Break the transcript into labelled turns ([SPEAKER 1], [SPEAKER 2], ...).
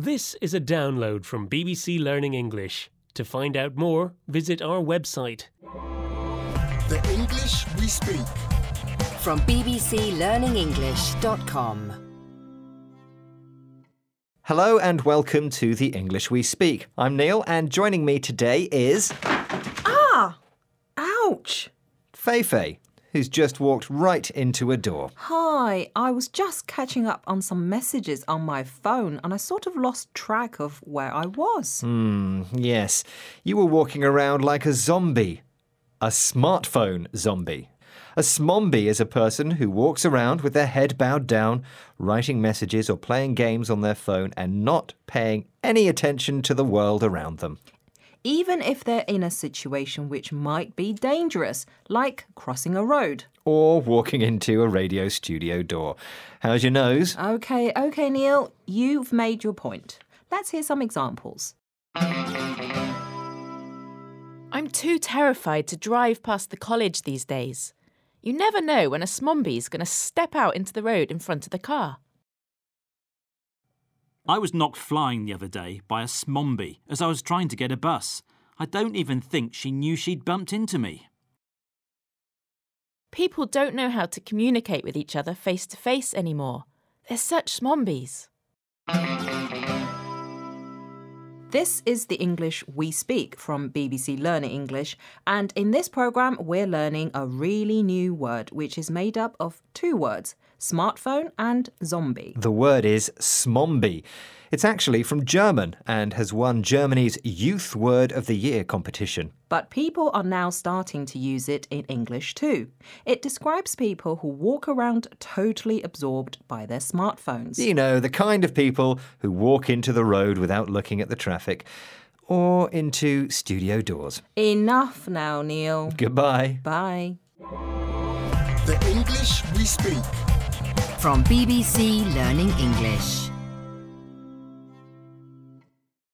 [SPEAKER 1] This is a download from BBC Learning English. To find out more, visit our website.
[SPEAKER 2] The English we speak.
[SPEAKER 3] From bbclearningenglish.com.
[SPEAKER 4] Hello and welcome to the English We Speak. I'm Neil, and joining me today is
[SPEAKER 5] Ah! Ouch!
[SPEAKER 4] Feifei, who's just walked right into a door.
[SPEAKER 5] Hi, I was just catching up on some messages on my phone and I sort of lost track of where I was.
[SPEAKER 4] Hmm, yes, you were walking around like a zombie. A smartphone zombie. A smombie is a person who walks around with their head bowed down, writing messages or playing games on their phone and not paying any attention to the world around them.
[SPEAKER 5] Even if they're in a situation which might be dangerous, like crossing a road.
[SPEAKER 4] Or walking into a radio studio door. How's your nose?
[SPEAKER 5] Okay, okay, Neil, you've made your point. Let's hear some examples.
[SPEAKER 6] I'm too terrified to drive past the college these days. You never know when a smombie's going to step out into the road in front of the car.
[SPEAKER 7] I was knocked flying the other day by a smombie as I was trying to get a bus. I don't even think she knew she'd bumped into me.
[SPEAKER 6] People don't know how to communicate with each other face to face anymore. They're such smombies.
[SPEAKER 5] This is the English we speak from BBC Learning English, and in this program, we're learning a really new word which is made up of two words smartphone and zombie.
[SPEAKER 4] The word is smombie. It's actually from German and has won Germany's Youth Word of the Year competition.
[SPEAKER 5] But people are now starting to use it in English too. It describes people who walk around totally absorbed by their smartphones.
[SPEAKER 4] You know, the kind of people who walk into the road without looking at the traffic or into studio doors.
[SPEAKER 5] Enough now, Neil.
[SPEAKER 4] Goodbye.
[SPEAKER 5] Bye.
[SPEAKER 2] The English we speak.
[SPEAKER 3] From BBC Learning English.